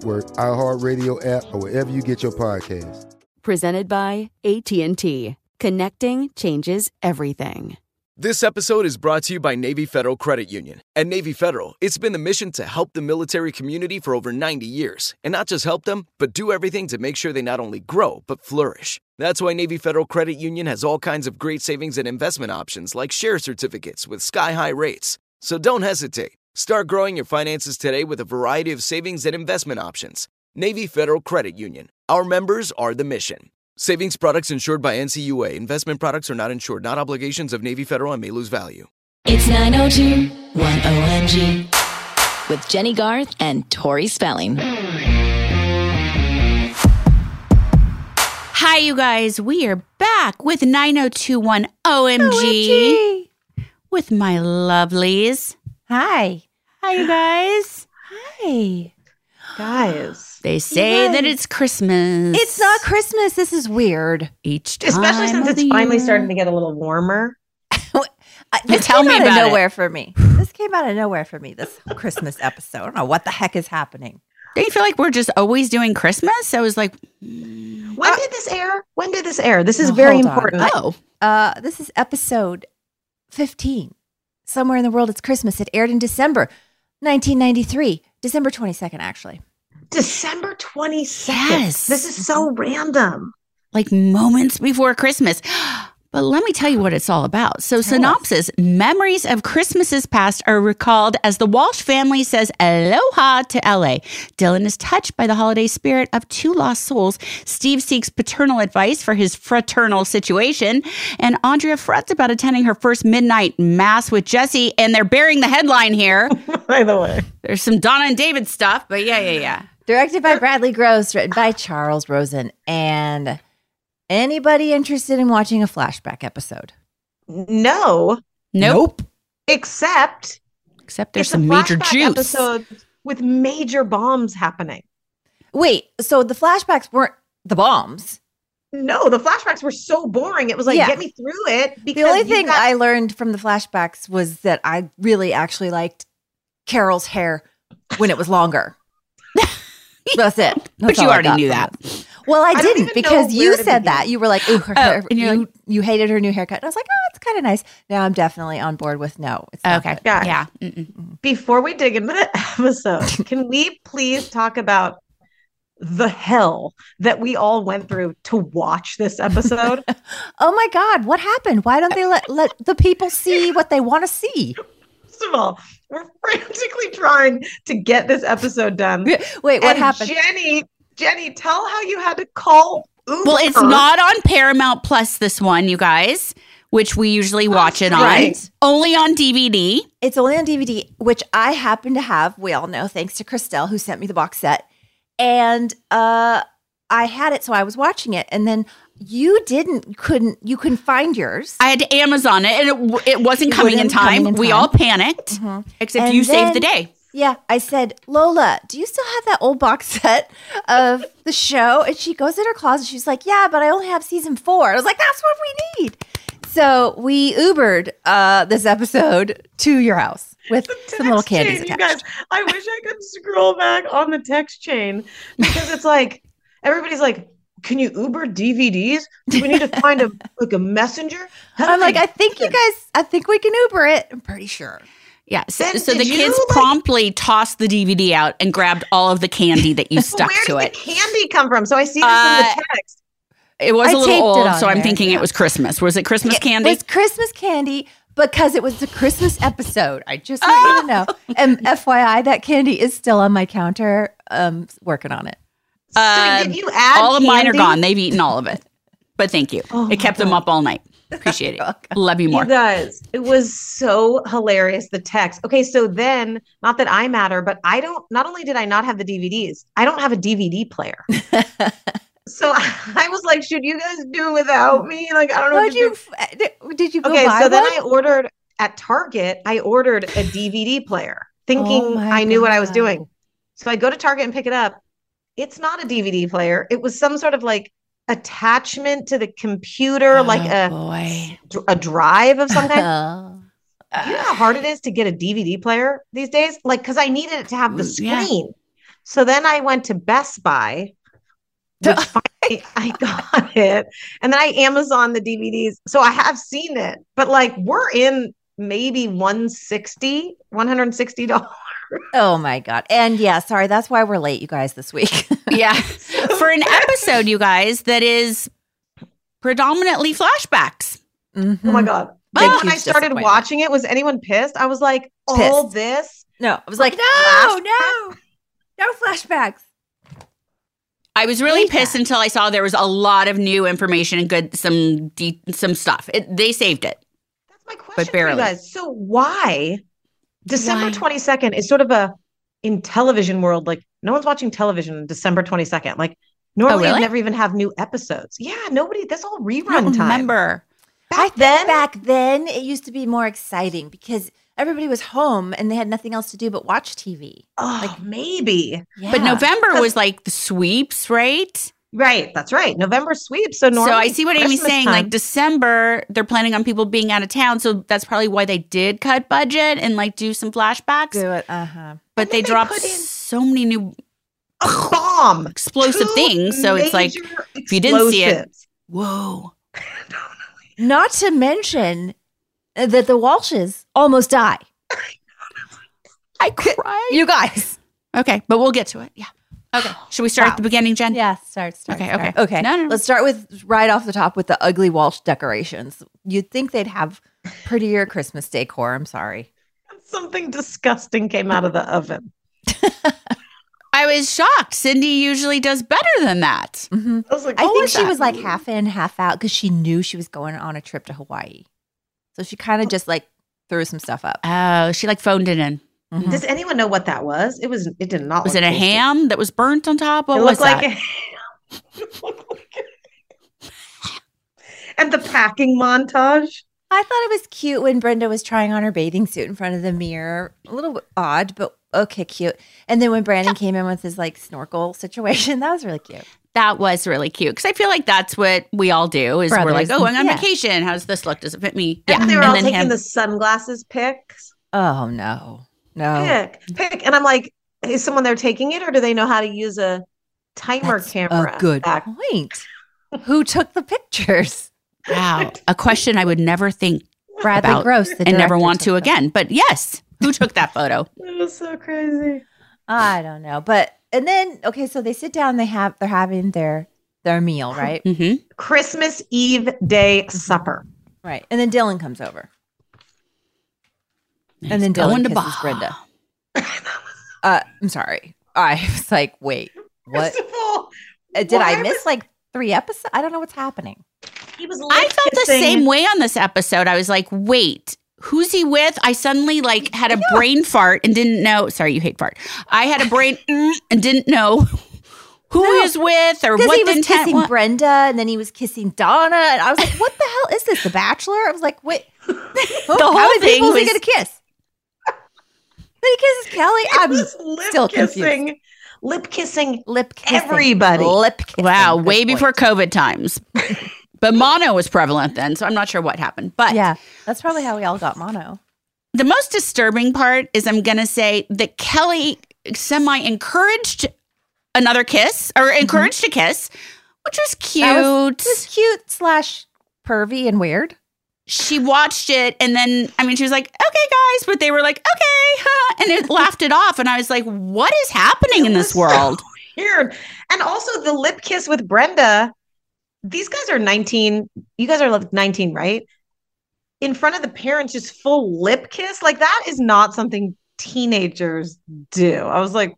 iHeartRadio app, or wherever you get your podcasts. Presented by AT&T. Connecting changes everything. This episode is brought to you by Navy Federal Credit Union. At Navy Federal, it's been the mission to help the military community for over 90 years. And not just help them, but do everything to make sure they not only grow, but flourish. That's why Navy Federal Credit Union has all kinds of great savings and investment options like share certificates with sky high rates. So don't hesitate. Start growing your finances today with a variety of savings and investment options. Navy Federal Credit Union. Our members are the mission. Savings products insured by NCUA. Investment products are not insured, not obligations of Navy Federal and may lose value. It's 902 1OMG with Jenny Garth and Tori Spelling. Hi, you guys. We are back with 9021 OMG, with my lovelies. Hi. Hi, you guys. Hi. Guys. They say Yes. that it's Christmas. It's not Christmas. This is weird. each time. Especially since it's finally year. starting to get a little warmer. This Tell came me out about of it. nowhere for me. This came out of nowhere for me. This Christmas episode. I don't know what the heck is happening. Don't you feel like we're just always doing Christmas? I was like, When did this air? When did this air? This is Oh, very hold on. important. oh, Uh, this is episode 15. Somewhere in the world, it's Christmas. It aired in December 1993, December 22nd, actually. December 22nd. Yes. This is so random. like moments before Christmas. But let me tell you what it's all about. So, synopsis Memories of Christmases past are recalled as the Walsh family says aloha to LA. Dylan is touched by the holiday spirit of two lost souls. Steve seeks paternal advice for his fraternal situation. And Andrea frets about attending her first midnight mass with Jesse. And they're bearing the headline here. By the way, There's some Donna and David stuff, but yeah, yeah, yeah. Directed by Bradley Gross, written by Charles Rosin. And anybody interested in watching a flashback episode? no, Nope. except Except there's some major flashback juice. episode with major bombs happening. Wait, so the flashbacks weren't the bombs. No, the flashbacks were so boring. It was like, Yeah. get me through it. Because The only thing got- I learned from the flashbacks was that I really actually liked Carol's hair when it was longer. That's it. But you already knew from that. it. Well, I, I didn't because you said that. You were like, "Ooh, her, Oh, hair- and you're you, you hated her new haircut." And I was like, "Oh, it's kind of nice." Now I'm definitely on board with no. It's Okay. good. Guys, Yeah. Mm-mm. before we dig into the episode, can we please talk about the hell that we all went through to watch this episode? Oh my God, what happened? Why don't they let let the people see what they want to see? First of all, we're frantically trying to get this episode done. Wait, what And happened? Jenny, Jenny, tell how you had to call Uber. Well, it's not on Paramount Plus, this one, you guys. which we usually watch it on. right. Only on DVD. It's only on DVD, which I happen to have. We all know, thanks to Christelle, who sent me the box set. And uh, I had it, so I was watching it, and then you didn't, couldn't, you couldn't find yours. I had to Amazon it, and it, it wasn't It coming in wasn't coming time. We all panicked, except And you saved the day. Yeah, I said, Lola, do you still have that old box set of the show? And she goes in her closet. She's like, Yeah, but I only have season four. I was like, That's what we need. So we Ubered uh, this episode to your house with some little candies chain, you attached. guys, I wish I could scroll back on the text chain because it's like everybody's like, "Can you Uber DVDs? Do we need to find a like a messenger?" How I'm like, I I think you guys, I think we can Uber it. I'm pretty sure. Yeah. So, Then so the did you, kids like- promptly tossed the DVD out and grabbed all of the candy that you But stuck where to did it. the candy come from? So I see this Uh, in the text. It was I a little old, on so I'm thinking yeah. it was Christmas. Was it Christmas It candy? was Christmas candy because it was the Christmas episode. I just want you to know. And FYI, that candy is still on my counter. Um, working on it. So Uh, did you add all of mine are gone. They've eaten all of it. But thank you. Oh it kept them up all night. Appreciate it. Love you more. You guys, it was so hilarious. The text. Okay, so then, not that I matter, but I don't. Not only did I not have the DVDs, I don't have a DVD player. so I was like, "Should you guys do without me?" Like, I don't know. what Did you? do. Did, uh, did you go Okay, buy so then? I ordered at Target. I ordered a DVD player, thinking Oh I knew what I was doing. So I go to Target and pick it up. It's not a DVD player. It was some sort of like attachment to the computer, like Oh, a boy. a drive of some kind. Oh. You know how hard it is to get a DVD player these days? Like, because I needed it to have the Mm, yeah. screen. So then I went to Best Buy, which finally I got it. And then I Amazon the DVDs. So I have seen it, but like we're in maybe 160 $160. Oh my god! And yeah, sorry, that's why we're late, you guys, this week. Yeah. For an episode, you guys, that is predominantly flashbacks. Mhm. Oh my God. Big, Then when I started watching it, was anyone pissed? I was like, all Pissed. this? No, I was like, no, Flashback? no, no flashbacks. I was really Hate pissed that. until I saw there was a lot of new information and good some de- some stuff. It, they saved it. That's my question but barely. you guys. So why December 22nd is sort of a in television world, like no one's watching television on December 22nd. Like normally oh, really? you never even have new episodes. Yeah, nobody that's all rerun time. remember. Back I then back then it used to be more exciting because everybody was home and they had nothing else to do but watch TV. oh, maybe. But November was like the sweeps, right? Right, that's right. November sweep. So normally so I see what Amy's Christmas saying. time- Like December, they're planning on people being out of town, so that's probably why they did cut budget and like do some flashbacks. do it. Uh huh. But they they dropped in- so many new a bomb. explosive things. So it's like, major if you didn't see it, whoa. Not to mention uh, that the Walshes almost die. I cried. You guys. Okay, but we'll get to it. Yeah. Okay. Should we start Wow. at the beginning, Jen? Yeah, start, start. Okay, start. okay. Okay. No, no, no. Let's start with right off the top with the ugly Walsh decorations. You'd think they'd have prettier Christmas decor. I'm sorry. Something disgusting came out of the oven. I was shocked. Cindy usually does better than that. hmm I was like, I think was she that?" was like half in, half out because she knew she was going on a trip to Hawaii. So she kind of just like threw some stuff up. Oh, she like phoned it in. Mhm. Does anyone know what that was? It was. It did not. Was look it a tasty. ham that was burnt on top? What it was looked like that? a ham. It looked like a- and the packing montage. I thought it was cute when Brenda was trying on her bathing suit in front of the mirror. A little odd, but okay, cute. And then when Brandon came in with his like snorkel situation, that was really cute. That was really cute because I feel like that's what we all do. Is we're like, oh, I'm on Yeah. vacation. How does this look? Does it fit me? And they were all taking him- the sunglasses pics. Oh no, no. Pick, pick, and I'm like, is someone there taking it, or do they know how to use a timer That's camera? a good back? point. Who took the pictures? wow, a question I would never think Bradley About- Gross, the and never want took to them. again. But yes, who took that photo? It was so crazy. I don't know, but and then okay, so they sit down. They have they're having their their meal, right? Mm-hmm. Christmas Eve day supper. right, and then Dylan comes over, and then going Dylan to kisses Bah. Brenda. Uh, I'm sorry. I was like, wait, what? All, Uh, Did I miss was- like three episodes? I don't know what's happening. he was. I felt the same way on this episode. I was like, wait, who's he with? I suddenly like had a brain fart and didn't know. Sorry, you hate fart. I had a brain mm, and didn't know who he was with or Because what he the was intent kissing was. Brenda and then he was kissing Donna. And I was like, what the hell is this? The Bachelor? I was like, wait. the whole how many thing people is he was- going to kiss? Then he kisses Kelly. I'm It was lip still confused. kissing, lip kissing Lip kissing. everybody. Lip kissing. Wow, Good way point. before COVID times. but mono was prevalent then, so I'm not sure what happened. But Yeah, that's probably how we all got mono. the most disturbing part is I'm going to say that Kelly semi encouraged another kiss or mm-hmm. encouraged a kiss, which was cute. That was- was cute slash pervy and weird. She watched it and then I mean she was like, "Okay, guys," but they were like, "Okay," huh," and it laughed it off, and I was like, "What is happening in this was so world?" Weird. And also the lip kiss with Brenda. These guys are 19. You guys are like 19, right? In front of the parents, just full lip kiss. Like that is not something teenagers do. I was like,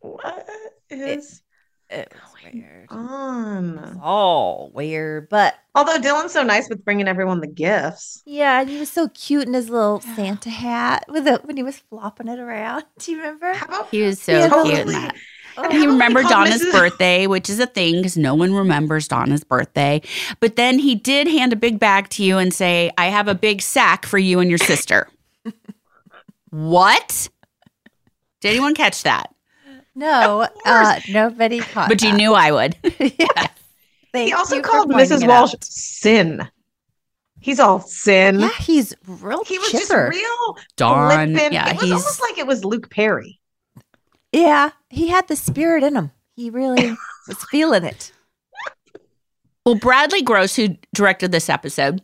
what is It was weird. on? Oh, weird. But Although Dylan's so nice with bringing everyone the gifts. yeah, and he was so cute in his little Santa hat with it when he was flopping it around. Do you remember? How about He was so Yeah, cute in that. Oh, And how oh, he remembered Donna's Mrs. birthday, which is a thing because no one remembers Donna's birthday. But then he did hand a big bag to you and say, I have a big sack for you and your sister. what? Did anyone catch that? No, uh, nobody caught But you that. knew I would. yes. Thank He also you called Mrs. Walsh out. sin. He's all sin. Yeah, he's real He was chipper. just real Dawn. flippant. Yeah, it was he's almost like it was Luke Perry. Yeah, he had the spirit in him. He really was feeling it. Well, Bradley Gross, who directed this episode,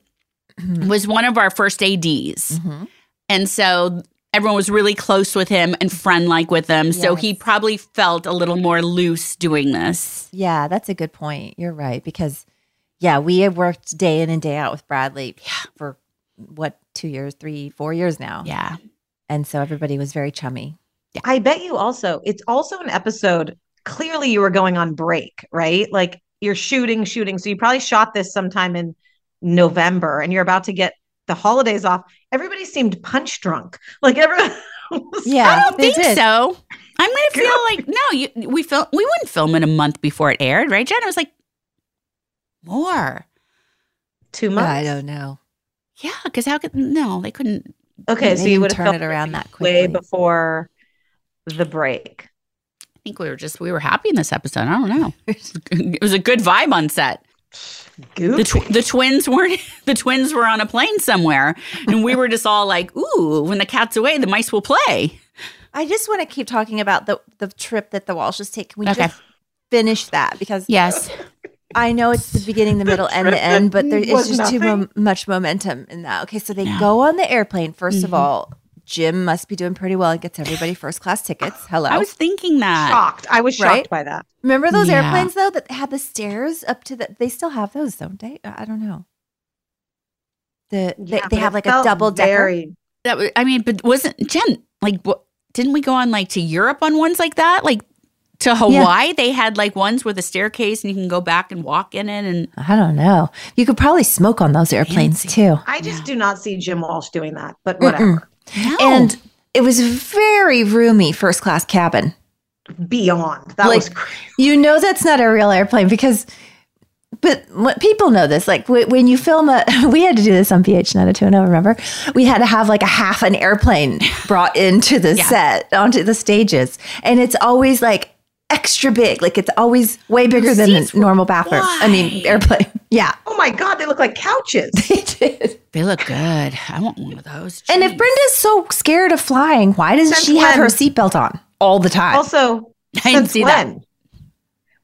was one of our first ADs. Mm-hmm. And so everyone was really close with him and friend like with him. So he probably felt a little more loose doing this. Yeah, that's a good point. You're right because yeah, we have worked day in and day out with Bradley for what two years, three, four years now, Yeah. and so everybody was very chummy. I bet you also, it's also an episode. Clearly, you were going on break, right? Like you're shooting, shooting. So you probably shot this sometime in November and you're about to get the holidays off. Everybody seemed punch drunk. Like everyone was Yeah, I don't think did. so. I'm gonna feel like no, you we film we wouldn't film it a month before it aired, right? Jen? It was like more. two months. I don't know. Yeah, because how could no, they couldn't Okay, They so you would have turn it around that way before the break. I think we were just we were happy in this episode. I don't know. it was a good vibe on set. Goofy. The tw- the twins weren't the twins were on a plane somewhere, and we were just all like, "Ooh, when the cat's away, the mice will play." I just want to keep talking about the the trip that the Walshes take. Can we Okay. just finish that because Yes, I know it's the beginning, the middle, and the end, but there is was is just too mo- much momentum in that. Okay, so they Yeah. go on the airplane. 1st of Mhm. all, Jim must be doing pretty well and gets everybody first class tickets. Hello. I was thinking that. shocked. I was shocked Right? by that. Remember those Yeah. airplanes though that had the stairs up to the? They still have those, don't they? I don't know. The they, Yeah, they but have like a double decker. That was, I mean, but wasn't Jen like? What, didn't we go on like to Europe on ones like that? Like to Hawaii, they had like ones with a staircase and you can go back and walk in it. And I don't know. You could probably smoke on those airplanes Fancy. too. I just do not see Jim Walsh doing that, but whatever. No. And it was very roomy first class cabin. Beyond. That Like- was crazy. You know that's not a real airplane because, but what people know this. Like when you film a, we had to do this on BH90210. Remember, we had to have like a half an airplane brought into the Yeah. set onto the stages, and it's always like extra big. Like it's always way bigger than a normal bathroom. I mean airplane. Yeah, Oh my God, they look like couches. they did. they look good. I want one of those. And if Brenda's so scared of flying, why doesn't Since she have her seatbelt on all the time? Also, I didn't since see that. when?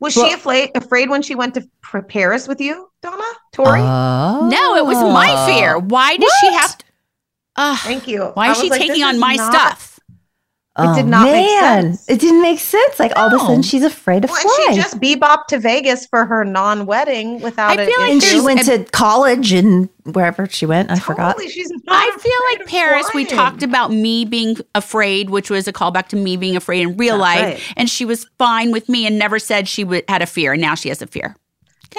Was Well- she afraid, afraid when she went to Paris with you, Donna? Tori? Oh. No, it was my fear. Why does she have to? Ugh, Thank you. why is she like, taking on is my not- stuff? It did oh, not make sense. Oh, It didn't make sense. Like all of a sudden she's afraid of Well, flying. she just bebopped to Vegas for her non-wedding without I it. feel like and she went a- to college and wherever she went, I forgot. She's not I feel like of Paris, we talked about me being afraid, which was a callback to me being afraid in real That's life. right. And she was fine with me and never said she would, had a fear. And now she has a fear.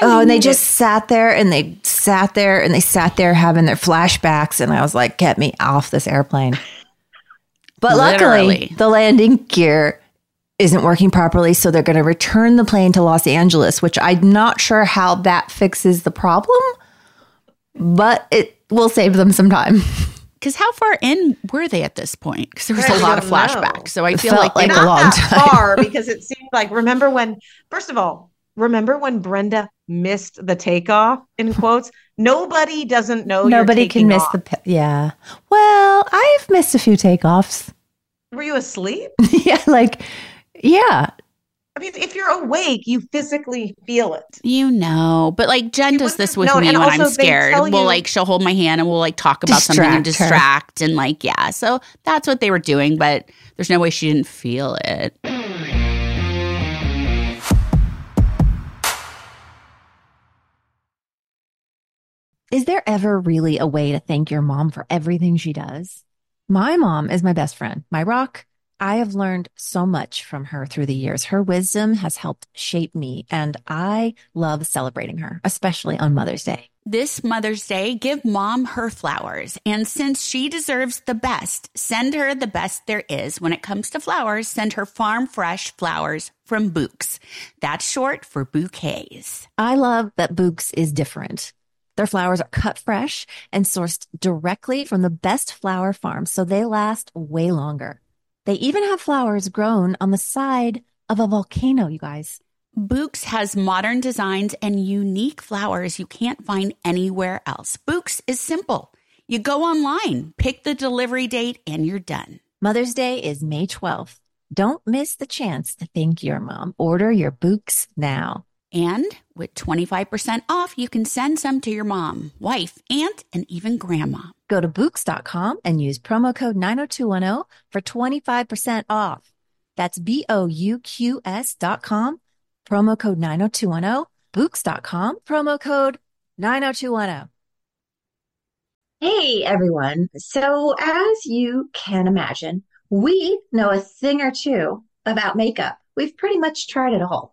Oh, and they just sat there and they sat there and they sat there having their flashbacks. And I was like, get me off this airplane. But luckily, the landing gear isn't working properly. So they're going to return the plane to Los Angeles, which I'm not sure how that fixes the problem, but it will save them some time. Because how far in were they at this point? Because there was I a lot of flashbacks. So I It feel like, like they a were- long not time. that far because it seemed like remember when first of all remember when brenda missed the takeoff in quotes nobody doesn't know you're Nobody can miss off. the. pi- Yeah. Well, I've missed a few takeoffs. were you asleep yeah. Like, yeah. i mean if you're awake you physically feel it You know, but like Jen You does this with wouldn't me known. when I'm scared. tell We'll like she'll hold my hand and we'll like talk about something and Distract her. distract and like yeah. So that's what they were doing, but there's no way she didn't feel it. Is there ever really a way to thank your mom for everything she does? My mom is my best friend, my rock. I have learned so much from her through the years. Her wisdom has helped shape me, and I love celebrating her, especially on Mother's Day. This Mother's Day, give mom her flowers. And since she deserves the best, send her the best there is. When it comes to flowers, send her farm fresh flowers from Bouqs. That's short for bouquets. I love that Bouqs is different. Their flowers are cut fresh and sourced directly from the best flower farms, so they last way longer. They even have flowers grown on the side of a volcano, you guys. Bouqs has modern designs and unique flowers you can't find anywhere else. Bouqs is simple. You go online, pick the delivery date, and you're done. Mother's Day is May 12th. Don't miss the chance to thank your mom. Order your Bouqs now. And with 25% off, you can send some to your mom, wife, aunt, and even grandma. Go to Bouqs.com and use promo code 90210 for 25% off. That's B O U Q S dot com, promo code 90210. Bouqs.com, promo code 90210. Hey everyone. So, as you can imagine, we know a thing or two about makeup. We've pretty much tried it all.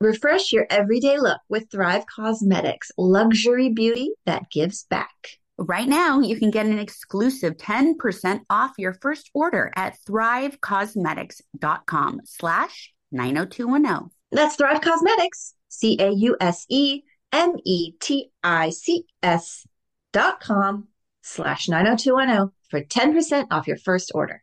Refresh your everyday look with Thrive Causemetics, luxury beauty that gives back. Right now, you can get an exclusive 10% off your first order at thrivecausemetics.com slash 90210. That's Thrive Causemetics, C A U S E M E T I C S dot com slash 90210 for 10% off your first order.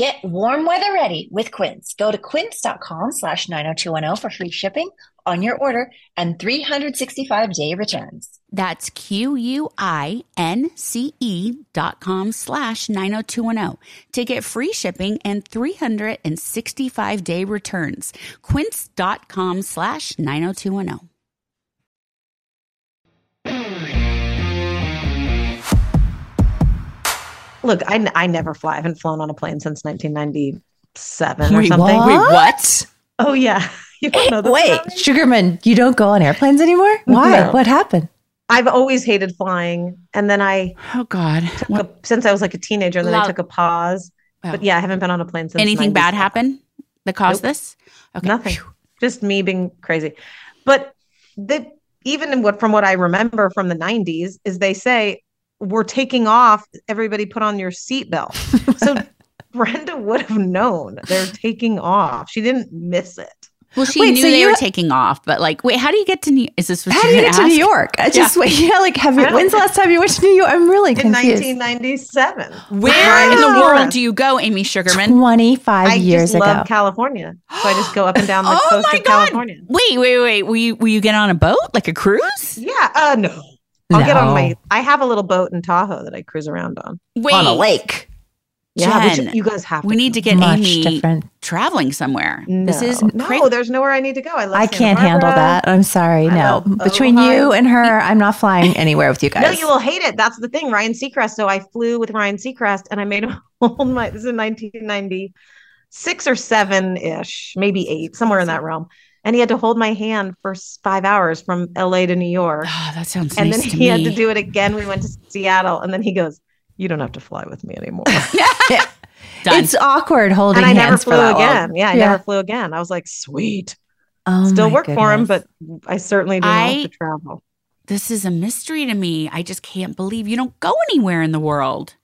Get warm weather ready with Quince. Go to quince.com slash 90210 for free shipping on your order and 365 day returns. That's Q-U-I-N-C-E dot com slash 90210 to get free shipping and 365 day returns. Quince.com slash 90210. Look, I, I never fly. I haven't flown on a plane since 1997 or something. what? Wait, what? Oh yeah. You don't know this Wait, about? Sugarman, you don't go on airplanes anymore? Why? No. What happened? I've always hated flying, and then I Oh God. took a, since I was like a teenager, and then Lo- I took a pause. Oh. But yeah, I haven't been on a plane since. anything bad happen that caused Nope. this? Okay. Nothing. Just me being crazy. But the even in what from what I remember from the 90s is they say we're taking off. Everybody put on your seatbelt. so Brenda would have known they're taking off. She didn't miss it. Well, she Wait, knew so they you- were taking off, but like, wait, how do you get to New? Is this what How do you're you gonna get to New? York? I just wait. Yeah, like have you? I don't- When's the last time you went to New York? I'm really In confused. 1997. Where in the world do you go, Amy Sugarman? Twenty-five I years just love ago. California. So I just go up and down the oh coast my of God! California. Wait, wait, wait. Will you will you get on a boat like a cruise? Yeah. Uh no. I'll get on my I have a little boat in Tahoe that I cruise around on. Wait, on a lake. Yeah, Jen, you, you guys have to. we need to get Much Amy different. traveling somewhere. No, This is no, cra- there's nowhere I need to go. I love I can't handle that. I'm sorry. I No, love between Ojai. you and her, I'm not flying anywhere with you guys. No, you will hate it. That's the thing, Ryan Seacrest. So I flew with Ryan Seacrest, and I made him hold my. This is in 1996 or seven ish, maybe eight, somewhere in that realm. And he had to hold my hand for five hours from LA to New York, Oh, that sounds and nice then to he me. had to do it again. We went to Seattle, and then he goes, "You don't have to fly with me anymore." Done. It's awkward holding and I never hands for flew that long. again. Yeah, I never flew again. I was like, "Sweet." Oh, Still my work for him, but I certainly do not I- have to travel. this is a mystery to me. I just can't believe you don't go anywhere in the world.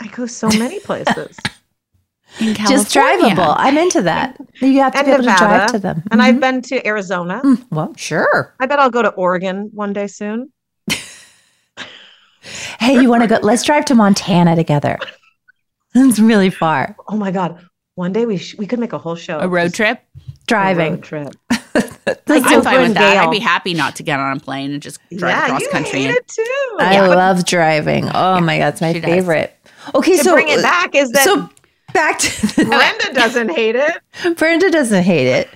I go so many places. In just California. drivable. I'm into that. You have to And be able to drive to them. And Mhm. I've been to Arizona. Mm, well, sure. I bet I'll go to Oregon one day soon. Hey, you want to go? Let's drive to Montana together. It's really far. Oh my god! One day we sh- we could make a whole show. a road just trip. a Driving. road trip. Like I'm fine with that. I'd be happy not to get on a plane and just drive yeah, across you country. hate and- it too. I Yeah, love driving. Oh my god, it's my she does. favorite. Okay, to so bring it back is that so back to Brenda doesn't hate it. Brenda doesn't hate it,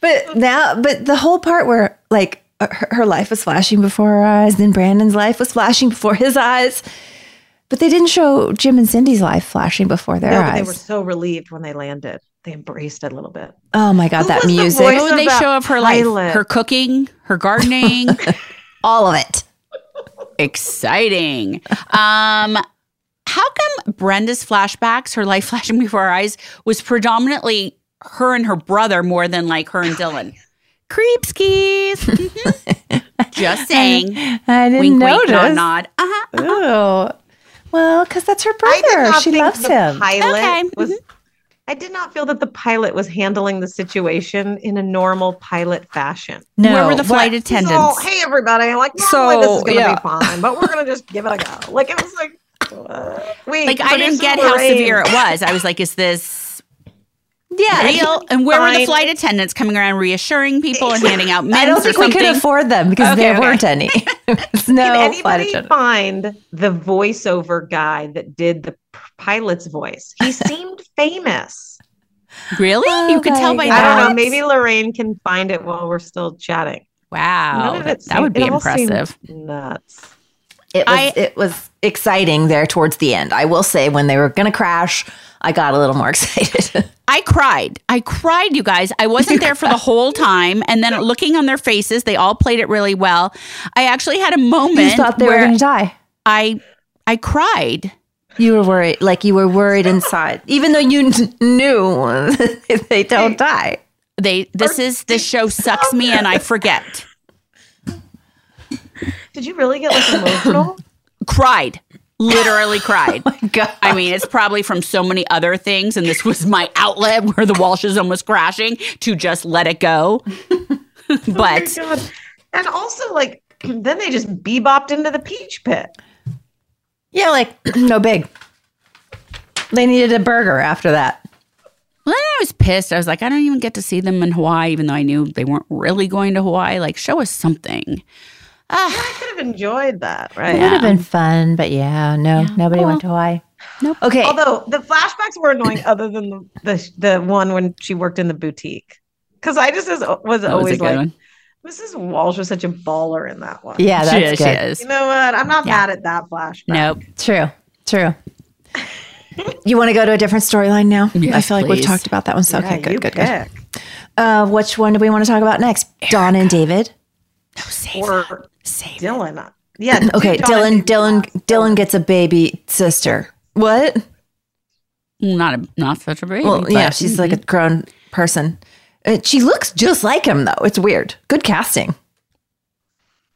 but now, but the whole part where like her, her life was flashing before her eyes, then Brandon's life was flashing before his eyes, but they didn't show Jim and Cindy's life flashing before their No, but they were so relieved when they landed. They embraced it a little bit. oh my god, Who that was the music, voice What would they show of her life? pilot. Her cooking, her gardening. all of it. Exciting. Um, how come Brenda's flashbacks, her life flashing before our eyes, was predominantly her and her brother more than like her and Dylan? Creep skis. Mhm. Just saying. I didn't wink, notice. wink, nod, nod. Uh-huh. Oh, well, because that's her brother. She loves the him. Pilot Okay, was. I did not feel that the pilot was handling the situation in a normal pilot fashion. No, Where were the flight He's attendants? all, hey everybody, like normally this is gonna yeah. be fine, but we're gonna just give it a go. Like it was like, wait, like I didn't get how Lorraine- severe it was. I was like, is this Yeah, real? And where were the flight attendants coming around reassuring people and handing out mints I don't or think we could afford them because Okay, there okay. weren't any. There's no Can flight anybody attendant. find the voiceover guy that did the pilot's voice? He seemed famous. really? Oh you could tell my by I don't know. Maybe Lorraine can find it while we're still chatting. Wow, None of that, it that would be seemed- it all impressive. Nuts. It was I- it was exciting there towards the end. I will say when they were going to crash, I got a little more excited. I cried. I cried, you guys. I wasn't there for the whole time. And then looking on their faces, they all played it really well. I actually had a moment you thought they were going to die. I I cried. You were worried, like you were worried inside, even though you kn- knew they don't die. They this is this show sucks me and I forget. Did you really get like emotional? Cried. Literally cried. Oh God, I mean, it's probably from so many other things, and this was my outlet where the Walshism was crashing to just let it go. Oh but God. And also, like, then they just bebopped into the peach pit. yeah, like no big. They needed a burger after that. Well, then I was pissed. I was like, I don't even get to see them in Hawaii, even though I knew they weren't really going to Hawaii. Like, show us something. Ah, I could have enjoyed that, right? It right? would have been fun, but yeah, no, nobody went to Hawaii. Nope. Okay. Although the flashbacks were annoying, other than the the, the one when she worked in the boutique, because I just was, was that was always like, one. Mrs. Walsh was such a baller in that one. yeah, that's she is. She good. is. You know what? I'm not Yeah. mad at that flashback. Nope. True. True. you want to go to a different storyline now? Yes, I feel like we've talked about that one. So Yeah, okay, good, you good, good. Uh, which one do we want to talk about next? Donna and David. No, or Save Dylan. Yeah. Okay, do Dylan. Dylan. Dylan gets a baby sister. What? Not a not such a baby. Well, but- yeah, she's like a grown person. Uh, she looks just like him, though. It's weird. Good casting.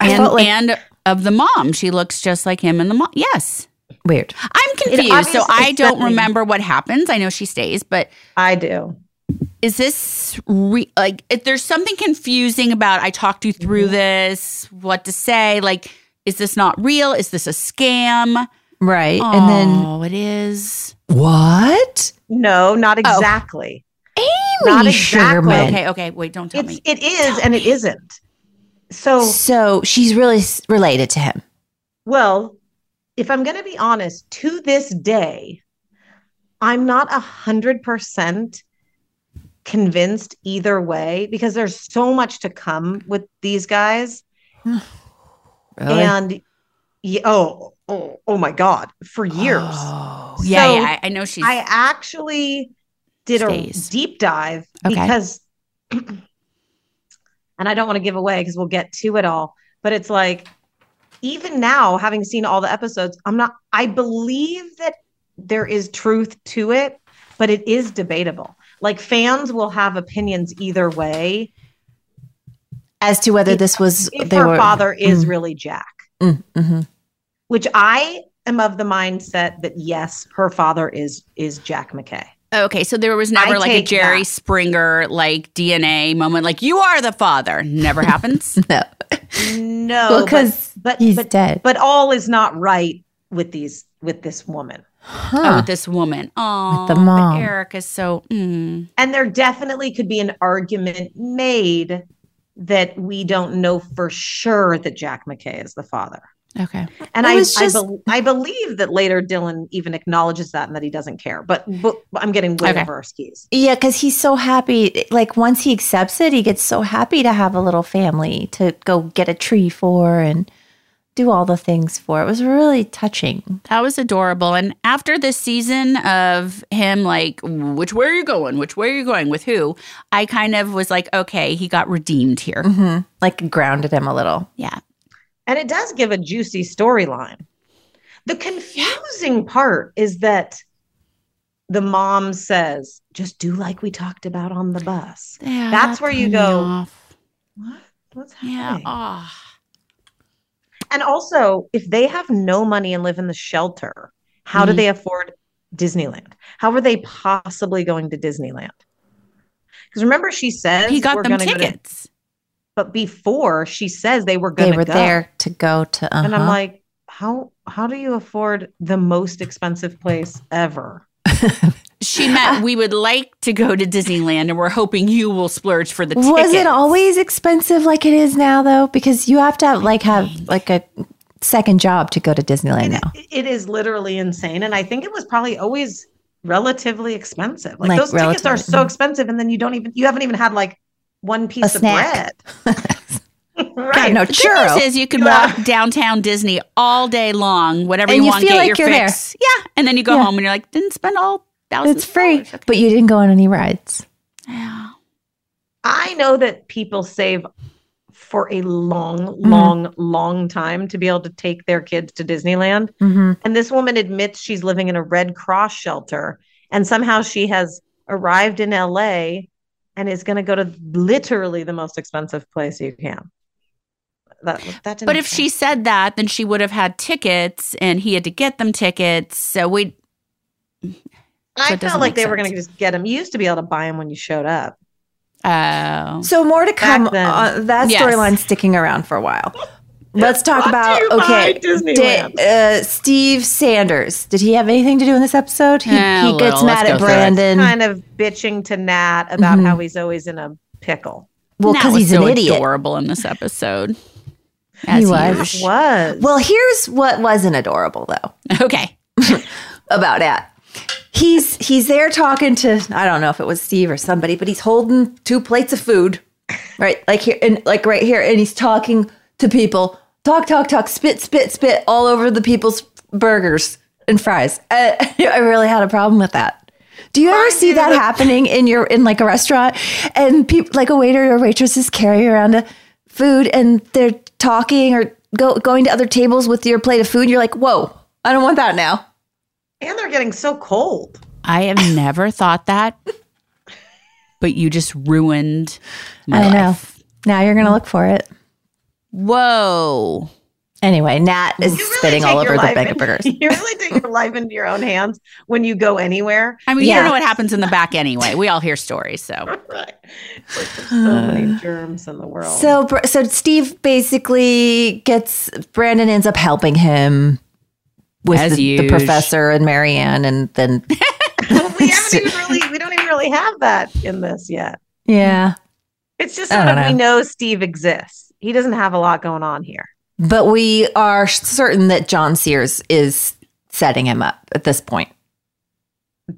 I and, felt like and of the mom, she looks just like him and the mom. Yes. weird. I'm confused. So I don't remember what happens. I know she stays, but I do. Is this re- like if there's something confusing about I talked you through Mm-hmm. this, what to say? Like, is this not real? Is this a scam? Right, and then Oh, it is. what? No, not Oh. exactly. Amy Not exactly. Sugarman. Okay, okay. Wait, don't tell It's me. it is and it isn't. So So she's really s- related to him. Well, if I'm going to be honest, to this day, I'm not a hundred percent convinced either way because there's so much to come with these guys. Really? And yeah, oh, oh, oh my God, for oh, years. Oh, So yeah, yeah. I, I know she's. I actually did Stays. a deep dive Okay. because, and I don't want to give away because we'll get to it all, but it's like, even now, having seen all the episodes, I'm not, I believe that there is truth to it, but it is debatable. Like fans will have opinions either way. As to whether If- this was If they her were father is Mm. really Jack, Mm, mhm. which I am of the mindset that yes, her father is is Jack McKay. okay, so there was never I like a Jerry that. Springer like DNA moment, like you are the father. Never happens. No, No, well, but- because but he's but, dead. but all is not right with these with this woman Huh. with this woman. Oh, the mom. Eric is so. Mm. and there definitely could be an argument made that we don't know for sure that jack mckay is the father Okay. and I, was I, just- I believe that later dylan even acknowledges that and that he doesn't care but, but i'm getting way Okay. over our skis Yeah, because he's so happy. Like once he accepts it, he gets so happy to have a little family to go get a tree for and do all the things for. It was really touching. That was adorable. And after this season of him, like, which way are you going? Which way are you going? With who? I kind of was like, okay, he got redeemed here. hmm Like grounded him a little. Yeah. and it does give a juicy storyline the confusing part is that the mom says just do like we talked about on the bus Yeah, That's that where you me go, off. what what's Yeah. happening Oh. And also, if they have no money and live in the shelter, how do Mhm. they afford Disneyland? How are they possibly going to Disneyland? Because remember, she says He got we're them gonna go to- tickets. but before she says they were going They were go, there to go to. Uh-huh. and I'm like, how how do you afford the most expensive place ever? She meant uh, we would like to go to Disneyland and we're hoping you will splurge for the tickets. was it always expensive like it is now though? Because you have to have, like have like a second job to go to Disneyland now. It- it is literally insane, and I think it was probably always relatively expensive. Like, Like, those tickets are so expensive, and then you don't even you haven't even had like one piece of snack. bread. right. no The good churro. news is you can Yeah. walk downtown Disney all day long, whatever And you, you want, feel get like your you're there. Yeah, and then you go Yeah. home and you're like, didn't spend all thousands. It's free. Okay. but you didn't go on any rides. Yeah. I know that people save for a long, Mm-hmm. long, long time to be able to take their kids to Disneyland. Mm-hmm. And this woman admits she's living in a Red Cross shelter, and somehow she has arrived in LA and is going to go to literally the most expensive place you can. That, that didn't But if she said that, then she would have had tickets and he had to get them tickets. So we I so it doesn't felt like make they were going to just get them. You used to be able to buy them when you showed up. Oh. So more to come. Uh, that Yes. storyline's sticking around for a while. let's talk about okay. Disneyland. Da- uh, Steve Sanders. Did he have anything to do in this episode? He, Eh, he gets little. mad Let's at go. Brandon. kind of bitching to Nat about Mhm. how he's always in a pickle. well, because he's so an idiot. adorable in this episode. As He was. usual. Was Well, here's what wasn't adorable though Okay. about Nat. He's he's there talking to I don't know if it was Steve or somebody, but he's holding two plates of food, right? Like here and like right here, and he's talking to people. Talk, talk, talk. Spit, spit, spit all over the people's burgers and fries. Uh, I really had a problem with that. Do you ever see that happening in your in like a restaurant and people like a waiter or waitress is carrying around a food and they're talking or go, going to other tables with your plate of food? You're like, whoa, I don't want that now. And they're getting so cold. I have never thought that, but you just ruined my I know. life. Now you're gonna look for it. Whoa. Anyway, Nat is really spitting all over your the life bag of in- burgers. You really take your life into your own hands when you go anywhere. I mean, you don't know what happens in the back anyway. We all hear stories, so Right. Like there's so many germs in the world. So, so Steve basically gets Brandon ends up helping him with As the, the professor and Marianne, and then we haven't even really we don't even really have that in this yet. yeah, It's just I sort of don't we know. know Steve exists. He doesn't have a lot going on here. but we are certain that John Sears is setting him up at this point.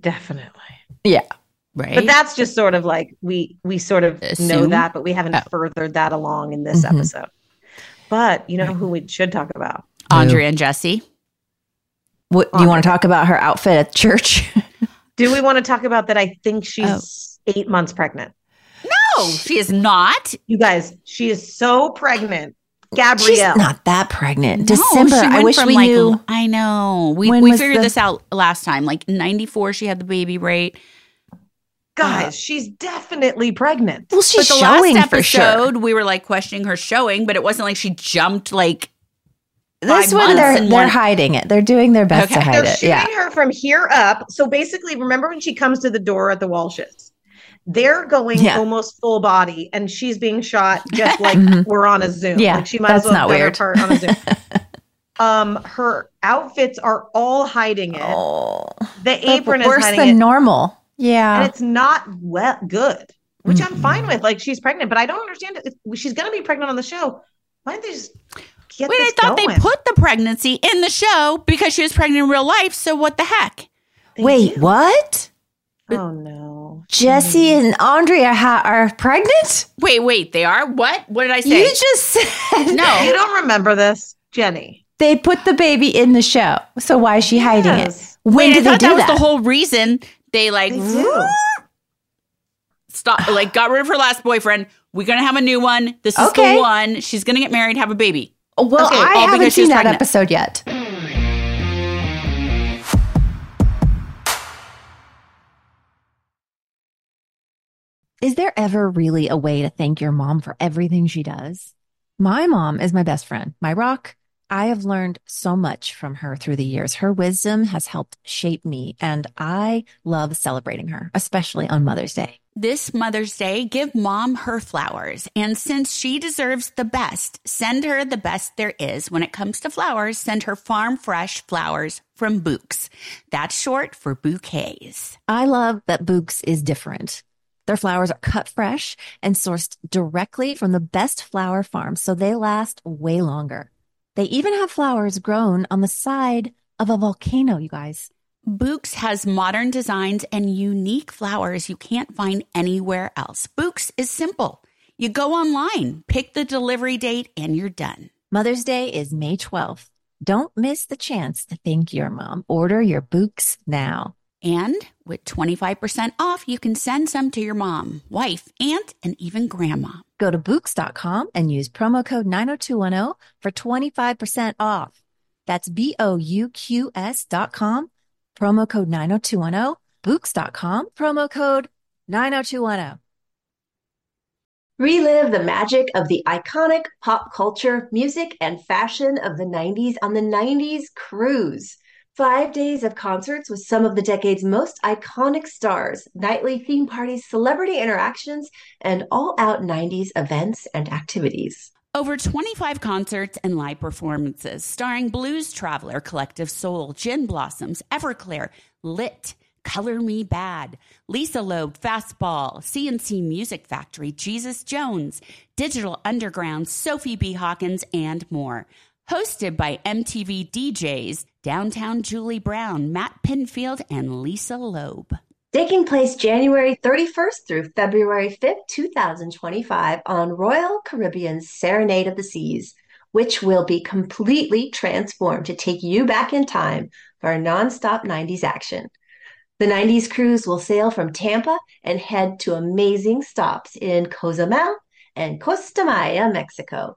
Definitely. Yeah, right. But that's just sort of like we we sort of know that, but we haven't Oh. furthered that along in this Mhm. episode. But you know who we should talk about? Andrea and Jesse. What do you want to talk about her outfit at church? Do we want to talk about that? I think she's Oh. eight months pregnant. No, she is not. You guys, she is so pregnant. Gabrielle. She's not that pregnant. No, December. she I wish from, we like, knew. I know. We When we figured the- this out last time. Like '94, she had the baby, right? Guys, uh, she's definitely pregnant. Well, she's but the showing last for episode, sure. we were like questioning her showing, but it wasn't like she jumped like. This one, they're they're one- hiding it. They're doing their best to Okay. hide They're it. shooting Yeah. her from here up. So basically, remember when she comes to the door at the Walshes? They're going Yeah. almost full body, and she's being shot just like Mhm. we're on a Zoom. Yeah, like she might that's as well not have her weird. part on a Zoom. um, her outfits are all hiding it. Oh, the apron is worse than it, normal. Yeah. and it's not well good. Which I'm fine with. Like she's pregnant, but I don't understand it. She's going to be pregnant on the show. Why didn't they just get Wait, I thought going? they put the pregnancy in the show because she was pregnant in real life. So what the heck? They Wait, do. what? Oh no. Jesse mm-hmm. and Andrea ha- are pregnant? Wait, wait, they are what? What did I say? You just said no. You don't remember this, Jenny. they put the baby in the show. So why is she hiding it? When Wait, I did they do that was that? the whole reason they like They stop, like got rid of her last boyfriend. We're gonna have a new one. This is Okay. the one. She's gonna get married, have a baby. Well, Okay, I haven't seen that pregnant. episode yet. Is there ever really a way to thank your mom for everything she does? My mom is my best friend, my rock. I have learned so much from her through the years. Her wisdom has helped shape me, and I love celebrating her, especially on Mother's Day. This Mother's Day, give mom her flowers. And since she deserves the best, send her the best there is. When it comes to flowers, send her farm fresh flowers from Bouqs. That's short for bouquets. I love that Bouqs is different. Their flowers are cut fresh and sourced directly from the best flower farms, so they last way longer. They even have flowers grown on the side of a volcano, you guys. Bouqs has modern designs and unique flowers you can't find anywhere else. Bouqs is simple. You go online, pick the delivery date, and you're done. Mother's Day is May 12th. Don't miss the chance to thank your mom. Order your Bouqs now. And with 25% off, you can send some to your mom, wife, aunt, and even grandma. Go to Bouqs.com and use promo code 90210 for 25% off. That's B O U Q S dot com, promo code 90210, Bouqs.com, promo code 90210. Relive the magic of the iconic pop culture, music, and fashion of the 90s on the 90s Cruise. Five days of concerts with some of the decade's most iconic stars, nightly theme parties, celebrity interactions, and all out 90s events and activities. Over 25 concerts and live performances starring Blues Traveler, Collective Soul, Gin Blossoms, Everclear, Lit, Color Me Badd, Lisa Loeb, Fastball, C+C Music Factory, Jesus Jones, Digital Underground, Sophie B. Hawkins, and more. Hosted by MTV DJs, Downtown Julie Brown, Matt Pinfield, and Lisa Loeb. Taking place January 31st through February 5th, 2025, on Royal Caribbean's Serenade of the Seas, which will be completely transformed to take you back in time for a nonstop 90s action. The 90s cruise will sail from Tampa and head to amazing stops in Cozumel and Costa Maya, Mexico.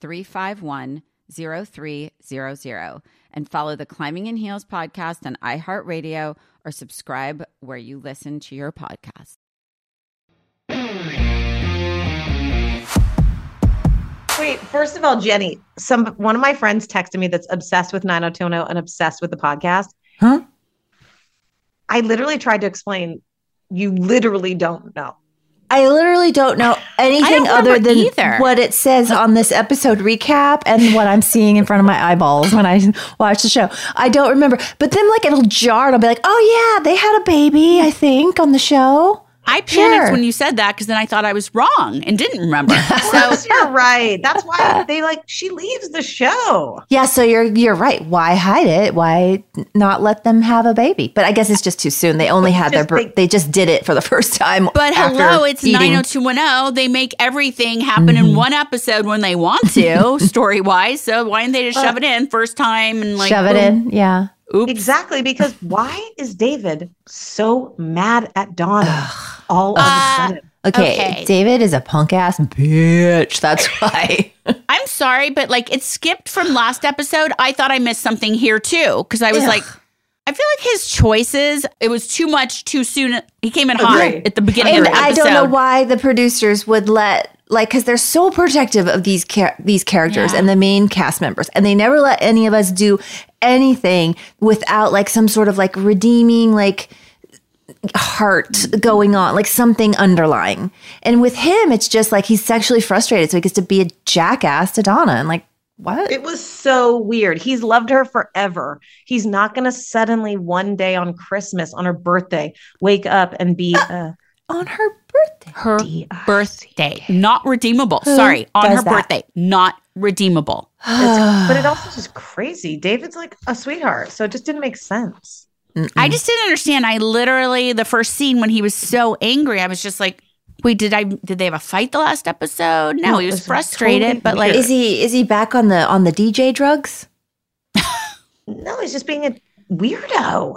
351 0300 and follow the Climbing in Heels podcast on iHeartRadio or subscribe where you listen to your podcast. Wait, first of all, Jenny, some one of my friends texted me that's obsessed with 90210 and obsessed with the podcast. Huh? I literally tried to explain. You literally don't know. I literally don't know anything don't other than either. what it says on this episode recap and what I'm seeing in front of my eyeballs when I watch the show. I don't remember. But then, like, it'll jar and I'll be like, oh, yeah, they had a baby, I think, on the show. I panicked Sure. when you said that because then I thought I was wrong and didn't remember. so you're right. That's why they like she leaves the show. Yeah, so you're you're right. Why hide it? Why not let them have a baby? But I guess it's just too soon. They only had their Just birth. think- They just did it for the first time. But hello, it's eating. 90210. They make everything happen in mm-hmm. one episode when they want to, story wise. So why didn't they just shove it in first time and like Shove it in. Yeah. Oops. Exactly, because why is David so mad at Donna all of a Uh, sudden? Okay, Okay. David is a punk ass bitch. That's why. I'm sorry, but like it skipped from last episode. I thought I missed something here too because I was Ugh. like, I feel like his choices. It was too much too soon. He came in hot Agreed. at the beginning and of the episode. I don't know why the producers would let like because they're so protective of these char- these characters Yeah. and the main cast members, and they never let any of us do anything without like some sort of like redeeming like heart going on, like something underlying. And with him, it's just like he's sexually frustrated, so he gets to be a jackass to Donna, and like what? It was so weird. He's loved her forever. He's not going to suddenly one day on Christmas, on her birthday, wake up and be uh, on her birthday. her DIC. birthday, not redeemable. Sorry, on her that? birthday, not redeemable. But it also just crazy. David's like a sweetheart, so it just didn't make sense. I just didn't understand. I literally the first scene when he was so angry, I was just like, "Wait, did I? Did they have a fight the last episode? No, No, he was was frustrated, totally but like. Is he is he back on the on the DJ drugs? No, he's just being a weirdo.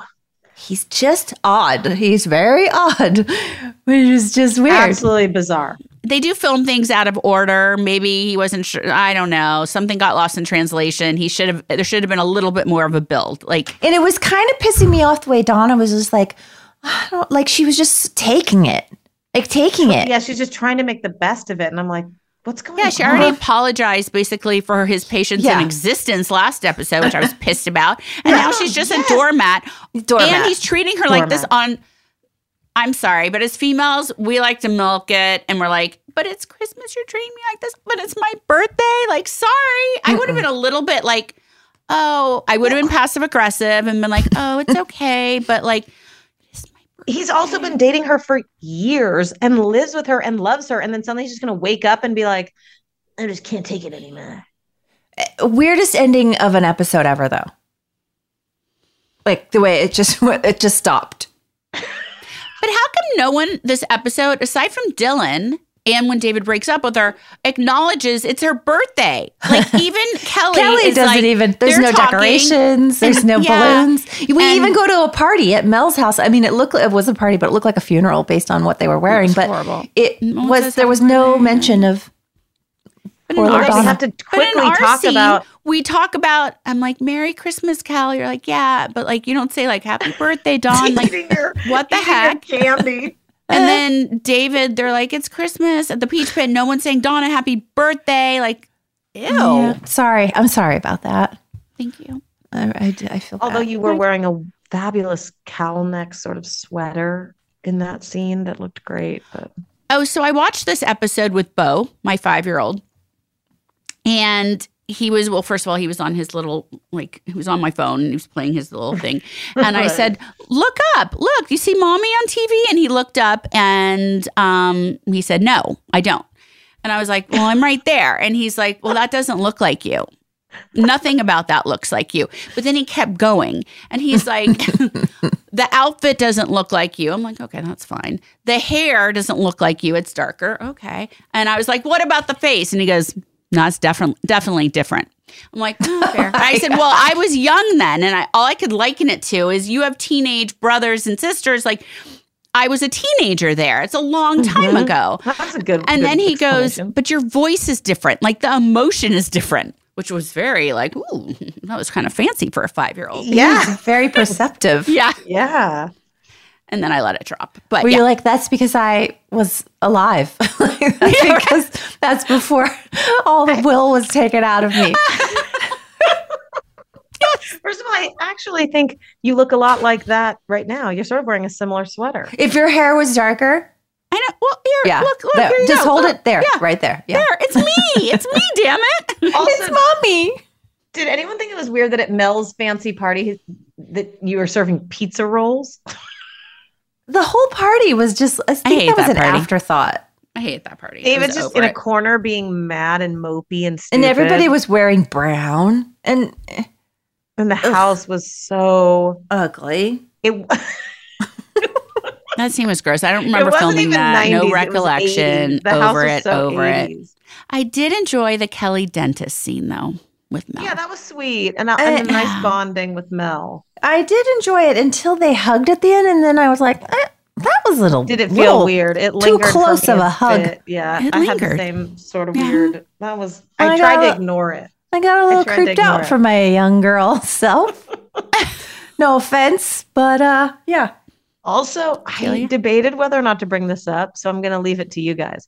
He's just odd. He's very odd, which is just weird. Absolutely bizarre. they do film things out of order. Maybe he wasn't sure. I don't know. Something got lost in translation. He should have. There should have been a little bit more of a build. Like, And it was kind of pissing me off the way Donna was just like, I don't like she was just taking it, like taking it. Yeah, she's just trying to make the best of it. And I'm like, what's going on? yeah, on? she already apologized basically for his patience Yeah. in existence last episode, which I was pissed about, and now she's just Yes. a doormat. Doormat. And he's treating her like this on. I'm sorry, but as females, we like to milk it, and we're like, but it's Christmas. You're treating me like this, but it's my birthday. Like, sorry. I would have been a little bit like, oh, I would have been passive aggressive and been like, oh, it's okay. But like, He's also been dating her for years and lives with her and loves her. And then suddenly he's just going to wake up and be like, I just can't take it anymore. Eh, weirdest ending of an episode ever, though. Like the way it just it just stopped. but how come no one this episode, aside from Dylan, and when David breaks up with her, acknowledges it's her birthday. Like even Kelly, Kelly is doesn't like, even. There's no talking, decorations. There's no yeah, balloons. We and- even go to a party at Mel's house. I mean, it looked it was a party, but it looked like a funeral based on what they were wearing. But horrible. it Melissa was there was no birthday. mention of. But in little We have to But in quickly talk scene, about we talk about I'm like Merry Christmas, Cal. You're like yeah, but like you don't say like Happy Birthday, Dawn. Like your, what the heck? candy. And uh-huh. then David, they're like it's Christmas at the Peach Pit. No one's saying Donna Happy Birthday. Like ew. Yeah. Sorry, I'm sorry about that. Thank you. I, I, I feel. Although bad. you were wearing a fabulous cowl neck sort of sweater in that scene that looked great. But Oh, so I watched this episode with Bo, my five year old. And he was, well, first of all, he was on his little, like, he was on my phone and he was playing his little thing. And I said, Look up, look, you see mommy on TV? And he looked up and um, he said, No, I don't. And I was like, Well, I'm right there. And he's like, Well, that doesn't look like you. Nothing about that looks like you. But then he kept going and he's like, the outfit doesn't look like you. I'm like, okay, that's fine. The hair doesn't look like you. It's darker. Okay. And I was like, what about the face? And he goes, no, it's definitely definitely different. I'm like, oh, fair. I said, well, I was young then, and I all I could liken it to is you have teenage brothers and sisters. Like, I was a teenager there. It's a long mm-hmm. time ago. that's a good. And good then he goes, but your voice is different. Like the emotion is different, which was very like, ooh, that was kind of fancy for a five year old. Yeah, very perceptive. Yeah. yeah. And then I let it drop. But Were yeah. you like, that's because I was alive? Like, that's because that's before all the will was taken out of me. First of all, I actually think you look a lot like that right now. You're sort of wearing a similar sweater. If your hair was darker, I know. Well, here, yeah, look, look, there- here you just go. hold Look. it there, Yeah. right there. Yeah. There, it's me. It's me, damn it. Also, It's mommy. did anyone think it was weird that at Mel's fancy party that you were serving pizza rolls? The whole party was just, I think hate that was that an party. afterthought. I hate that party. I David's was just over in a corner being mad and mopey and stupid. And everybody was wearing brown and and the house was so ugly. it. That scene was gross. I don't remember filming even that. 90s, no recollection. 80s. The house over was it. so over it. I did enjoy the Kelly dentist scene though with Mel. Yeah, that was sweet, and, and a Uh, nice bonding with Mel. I did enjoy it until they hugged at the end, and then I was like, eh, that was a little. Did it feel little weird? It too lingered for close of a a hug. bit. Yeah, It I had the lingered. same sort of Yeah. weird. That was. I I tried got to ignore it. I got a little creeped out it. for my young girl self. no offense, but uh, yeah. Also, I ya. debated whether or not to bring this up, so I'm going to leave it to you guys.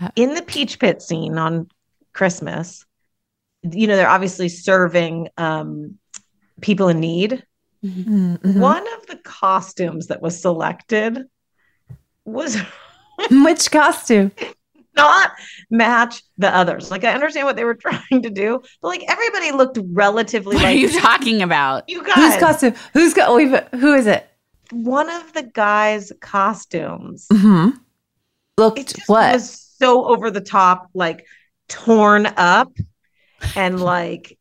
Uh. In the Peach Pit scene on Christmas, you know, they're obviously serving um, people in need. Mhm. One of the costumes that was selected was Which costume? not match the others. Like, I understand what they were trying to do, but like everybody looked relatively What are you talking about? you guys, Whose costume? Who's got? We've, who is it? One of the guys' costumes. Mm-hmm. Looked it just what? was so over the top, like torn up and like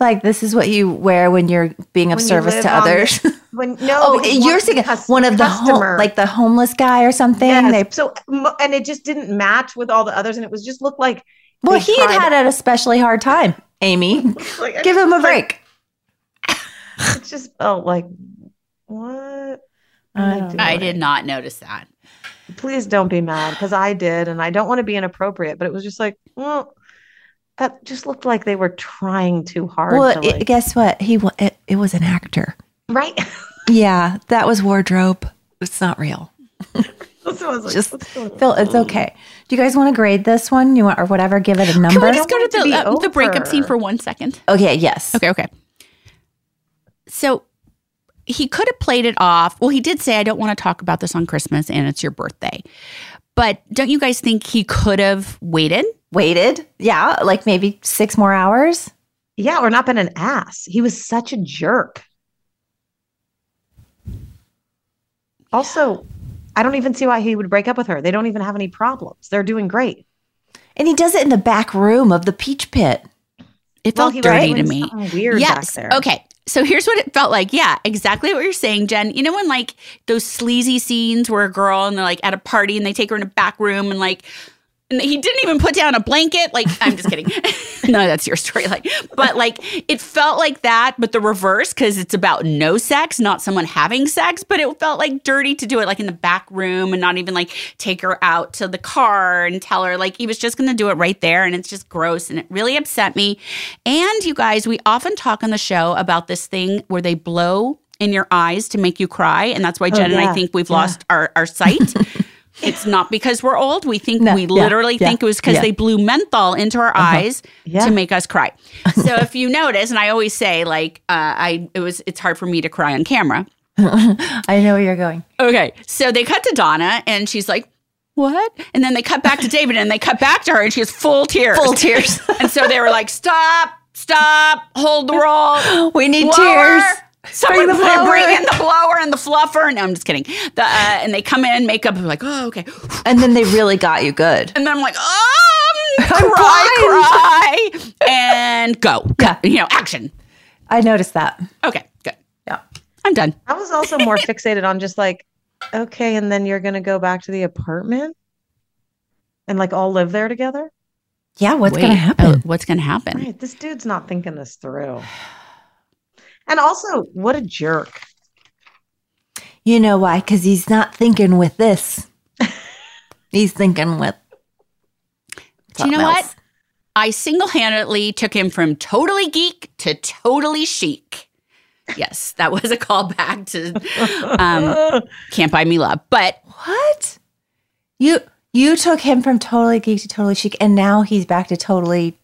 like this is what you wear when you're being of When service to on the- others. when no oh, you're one thinking one of the home, like the homeless guy or something. Yes. They, so and it just didn't match with all the others and it was just looked like well, he had had an especially hard time. Amy, like, give him a was like- break. it just felt like what I are you don't doing? I did not notice that. please don't be mad because I did and I don't want to be inappropriate but it was just like well that just looked like they were trying too hard Well, to it- guess what? He it, it was an actor. right Yeah, that was wardrobe. It's not real. so I was like, Just what's going on? Phil, it's okay. Do you guys want to grade this one? You want or whatever? Give it a number. Can we just go to want it to the, uh, the breakup scene for one second? okay. Yes. Okay, okay. So he could have played it off. Well, he did say, I don't want to talk about this on Christmas and it's your birthday. But don't you guys think he could have waited? Waited. Yeah, like maybe six more hours. Yeah, or not been an ass. He was such a jerk. Also, I don't even see why he would break up with her. They don't even have any problems. They're doing great. And he does it in the back room of the peach pit. It Well, felt dirty to me. weird yes. Okay. So here's what it felt like. Yeah, exactly what you're saying, Jen. You know when like those sleazy scenes where a girl and they're like at a party and they take her in a back room and like he didn't even put down a blanket. Like I'm just kidding. no, that's your storyline. But like it felt like that, but the reverse because it's about no sex, not someone having sex. But it felt like dirty to do it like in the back room and not even like take her out to the car and tell her like he was just going to do it right there, and it's just gross and it really upset me. And you guys, we often talk on the show about this thing where they blow in your eyes to make you cry, and that's why oh, Jen and I think we've Yeah. lost our our sight. It's not because we're old. We think No, we yeah, literally yeah, think it was because yeah. they blew menthol into our eyes Yeah. to make us cry. So if you notice, and I always say like uh, I it was it's hard for me to cry on camera. I know where you're going. Okay, so they cut to Donna and she's like. What? And then they cut back to David and they cut back to her and she has full tears. Full tears. and so they were like, stop, stop, hold the roll. We need blower. tears. Someone Bring the blower. bring in the blower and the fluffer. No, I'm just kidding. The, uh, and they come in, makeup, and like, oh, okay. And then they really got you good. And then I'm like, oh, I'm cry, cry, and go. Yeah. You know, action. I noticed that. Okay, good. Yeah. I'm done. I was also more fixated on just like, okay, and then you're gonna go back to the apartment and like all live there together. Yeah, what's going to happen? oh, what's going to happen? Right, this dude's not thinking this through. And also, what a jerk. You know why? Because he's not thinking with this. he's thinking with. Do you know something what? I single handedly took him from totally geek to totally chic. Yes, that was a callback to um, Can't Buy Me Love. But What? You you took him from totally geek to totally chic, and now he's back to totally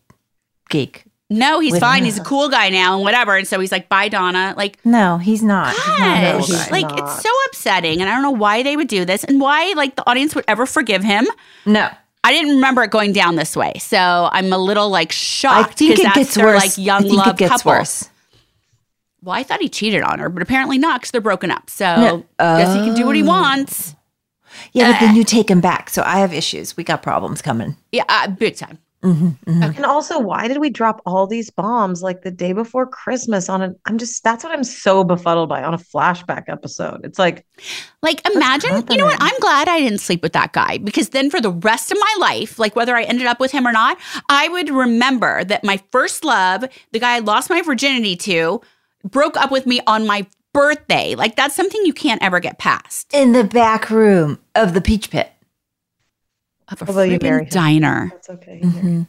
geek. No, he's With- fine. He's a cool guy now and whatever. And so he's like, bye, Donna. Like, No, he's not. He's not a gosh, he's guy. like not. it's so upsetting. And I don't know why they would do this and why like the audience would ever forgive him. no. I didn't remember it going down this way. So I'm a little like shocked. I shocked. think 'cause it that's gets their, worse. like young I think love it gets couple. worse. Well, I thought he cheated on her, but apparently not because they're broken up. So No. guess he can do what he Oh. wants. Yeah, but then you take him back. So I have issues. We got problems coming. Yeah, uh, big time. Mm-hmm, mm-hmm. And also, why did we drop all these bombs like the day before Christmas on an I'm just that's what I'm so befuddled by on a flashback episode. It's like Like, imagine, you know what? I'm glad I didn't sleep with that guy because then for the rest of my life, like whether I ended up with him or not, I would remember that my first love, the guy I lost my virginity to, broke up with me on my birthday. Like, that's something you can't ever get past. In the back room of the peach pit. Of a Although you marry friggin' him. diner. that's okay. Mm-hmm.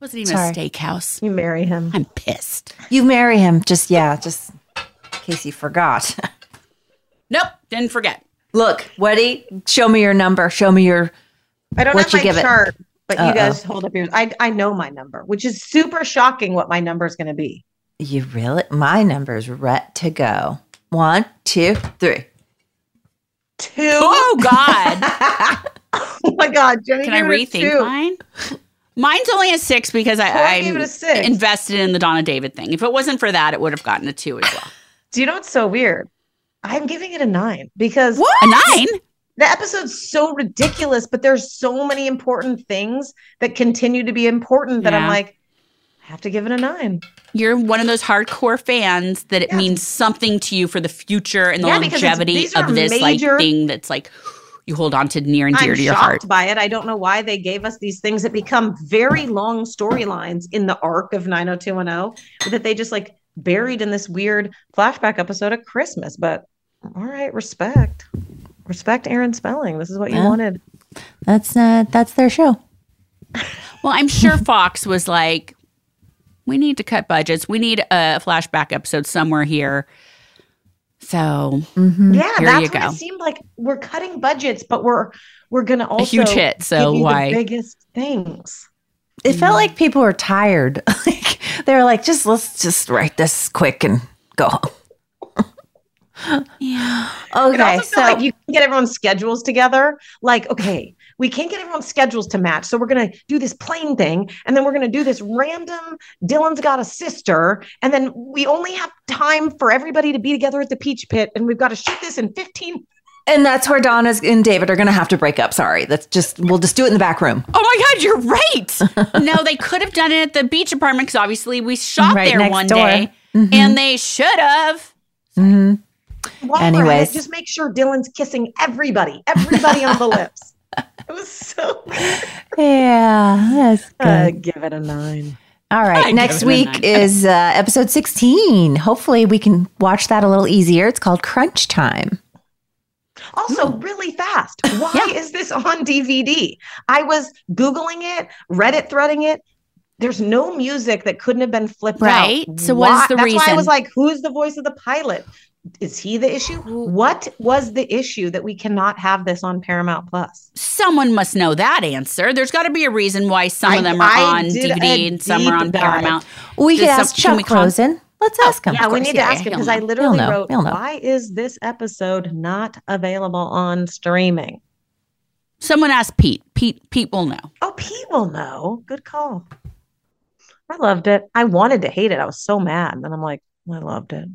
wasn't even Sorry. a steakhouse. You marry him. I'm pissed. You marry him. Just, yeah, just in case you forgot. Nope, didn't forget. Look, Weddy, show me your number. Show me your. I don't What have you my give it? but Uh-oh. you guys hold up yours. I I know my number, which is super shocking what my number is going to be. You really? My number's ret to go. One, two, three. Two. Oh, God. Oh my god, Jenny. Can I rethink mine? Mine's only a six because I, I gave a six. invested in the Donna David thing. If it wasn't for that, it would have gotten a two as well. Do you know what's so weird? I'm giving it a nine because what? A nine? the episode's so ridiculous, but there's so many important things that continue to be important that I'm like, I have to give it a nine. You're one of those hardcore fans that it Yeah. means something to you for the future and the Yeah, longevity of this major- like thing that's like you hold on to near and dear I'm to your shocked heart. by it. I don't know why they gave us these things that become very long storylines in the arc of 90210 that they just like buried in this weird flashback episode of Christmas. But all right, respect. Respect Aaron Spelling. This is what you Yeah. wanted. That's uh, that's their show. Well, I'm sure Fox was like, we need to cut budgets. We need a flashback episode somewhere here. So Mm-hmm. Yeah, Here that's you what it seemed like. We're cutting budgets, but we're we're gonna also huge hit, so why- the biggest things? It felt like people were tired. like they were like, just let's just write this quick and go home. yeah. It Okay, also so like you can get everyone's schedules together. Like, okay, we can't get everyone's schedules to match. So we're going to do this plane thing. And then we're going to do this random Dylan's got a sister. And then we only have time for everybody to be together at the peach pit. And we've got to shoot this in 15 And that's where Donna's and David are going to have to break up. Sorry. That's just, we'll just do it in the back room. Oh my God, you're right. no, they could have done it at the beach apartment because obviously we shot Right there one door. day, Mhm. and they should have. Mm-hmm. While Anyways. it, just make sure Dylan's kissing everybody, everybody on the lips. It was so. Yeah, that's good. Uh, give it a nine. All right. I Next week is uh, episode 16. Hopefully, we can watch that a little easier. It's called Crunch Time. Also, really fast. Why is this on DVD? I was Googling it, Reddit threading it. There's no music that couldn't have been flipped Right. out. So what is Why- the That's why I was like, who's the voice of the pilot? Is he the issue? What was the issue that we cannot have this on Paramount Plus? Someone must know that answer. There's got to be a reason why some I- of them are I on DVD and some are on dive. Paramount. We could Does some- ask can Chuck we Rosin. Let's oh, ask him. Yeah, we need yeah, to ask him because I literally know. wrote, He'll why is this episode not available on streaming? Someone asked Pete. Pete. Pete will know. Oh, Pete will know. Good call. I loved it. I wanted to hate it. I was so mad. And then I'm like, I loved it.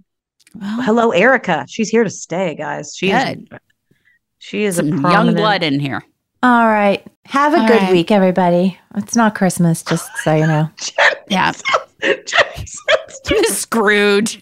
Well, Hello, Erica. She's here to stay, guys. She is Good. she is a some young blood in here. All right. Have a All good right. week, everybody. It's not Christmas, just so you know. Yeah. Jenny sounds- Scrooge.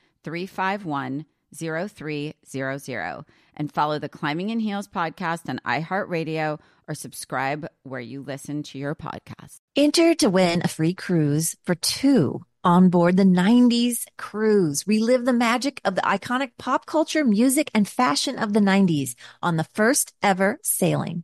351 0300 and follow the Climbing in Heels podcast on iHeartRadio or subscribe where you listen to your podcast. Enter to win a free cruise for two on board the 90s cruise. Relive the magic of the iconic pop culture, music, and fashion of the 90s on the first ever sailing.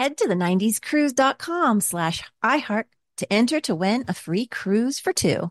Head to the 90scruise.com slash iHeart to enter to win a free cruise for two.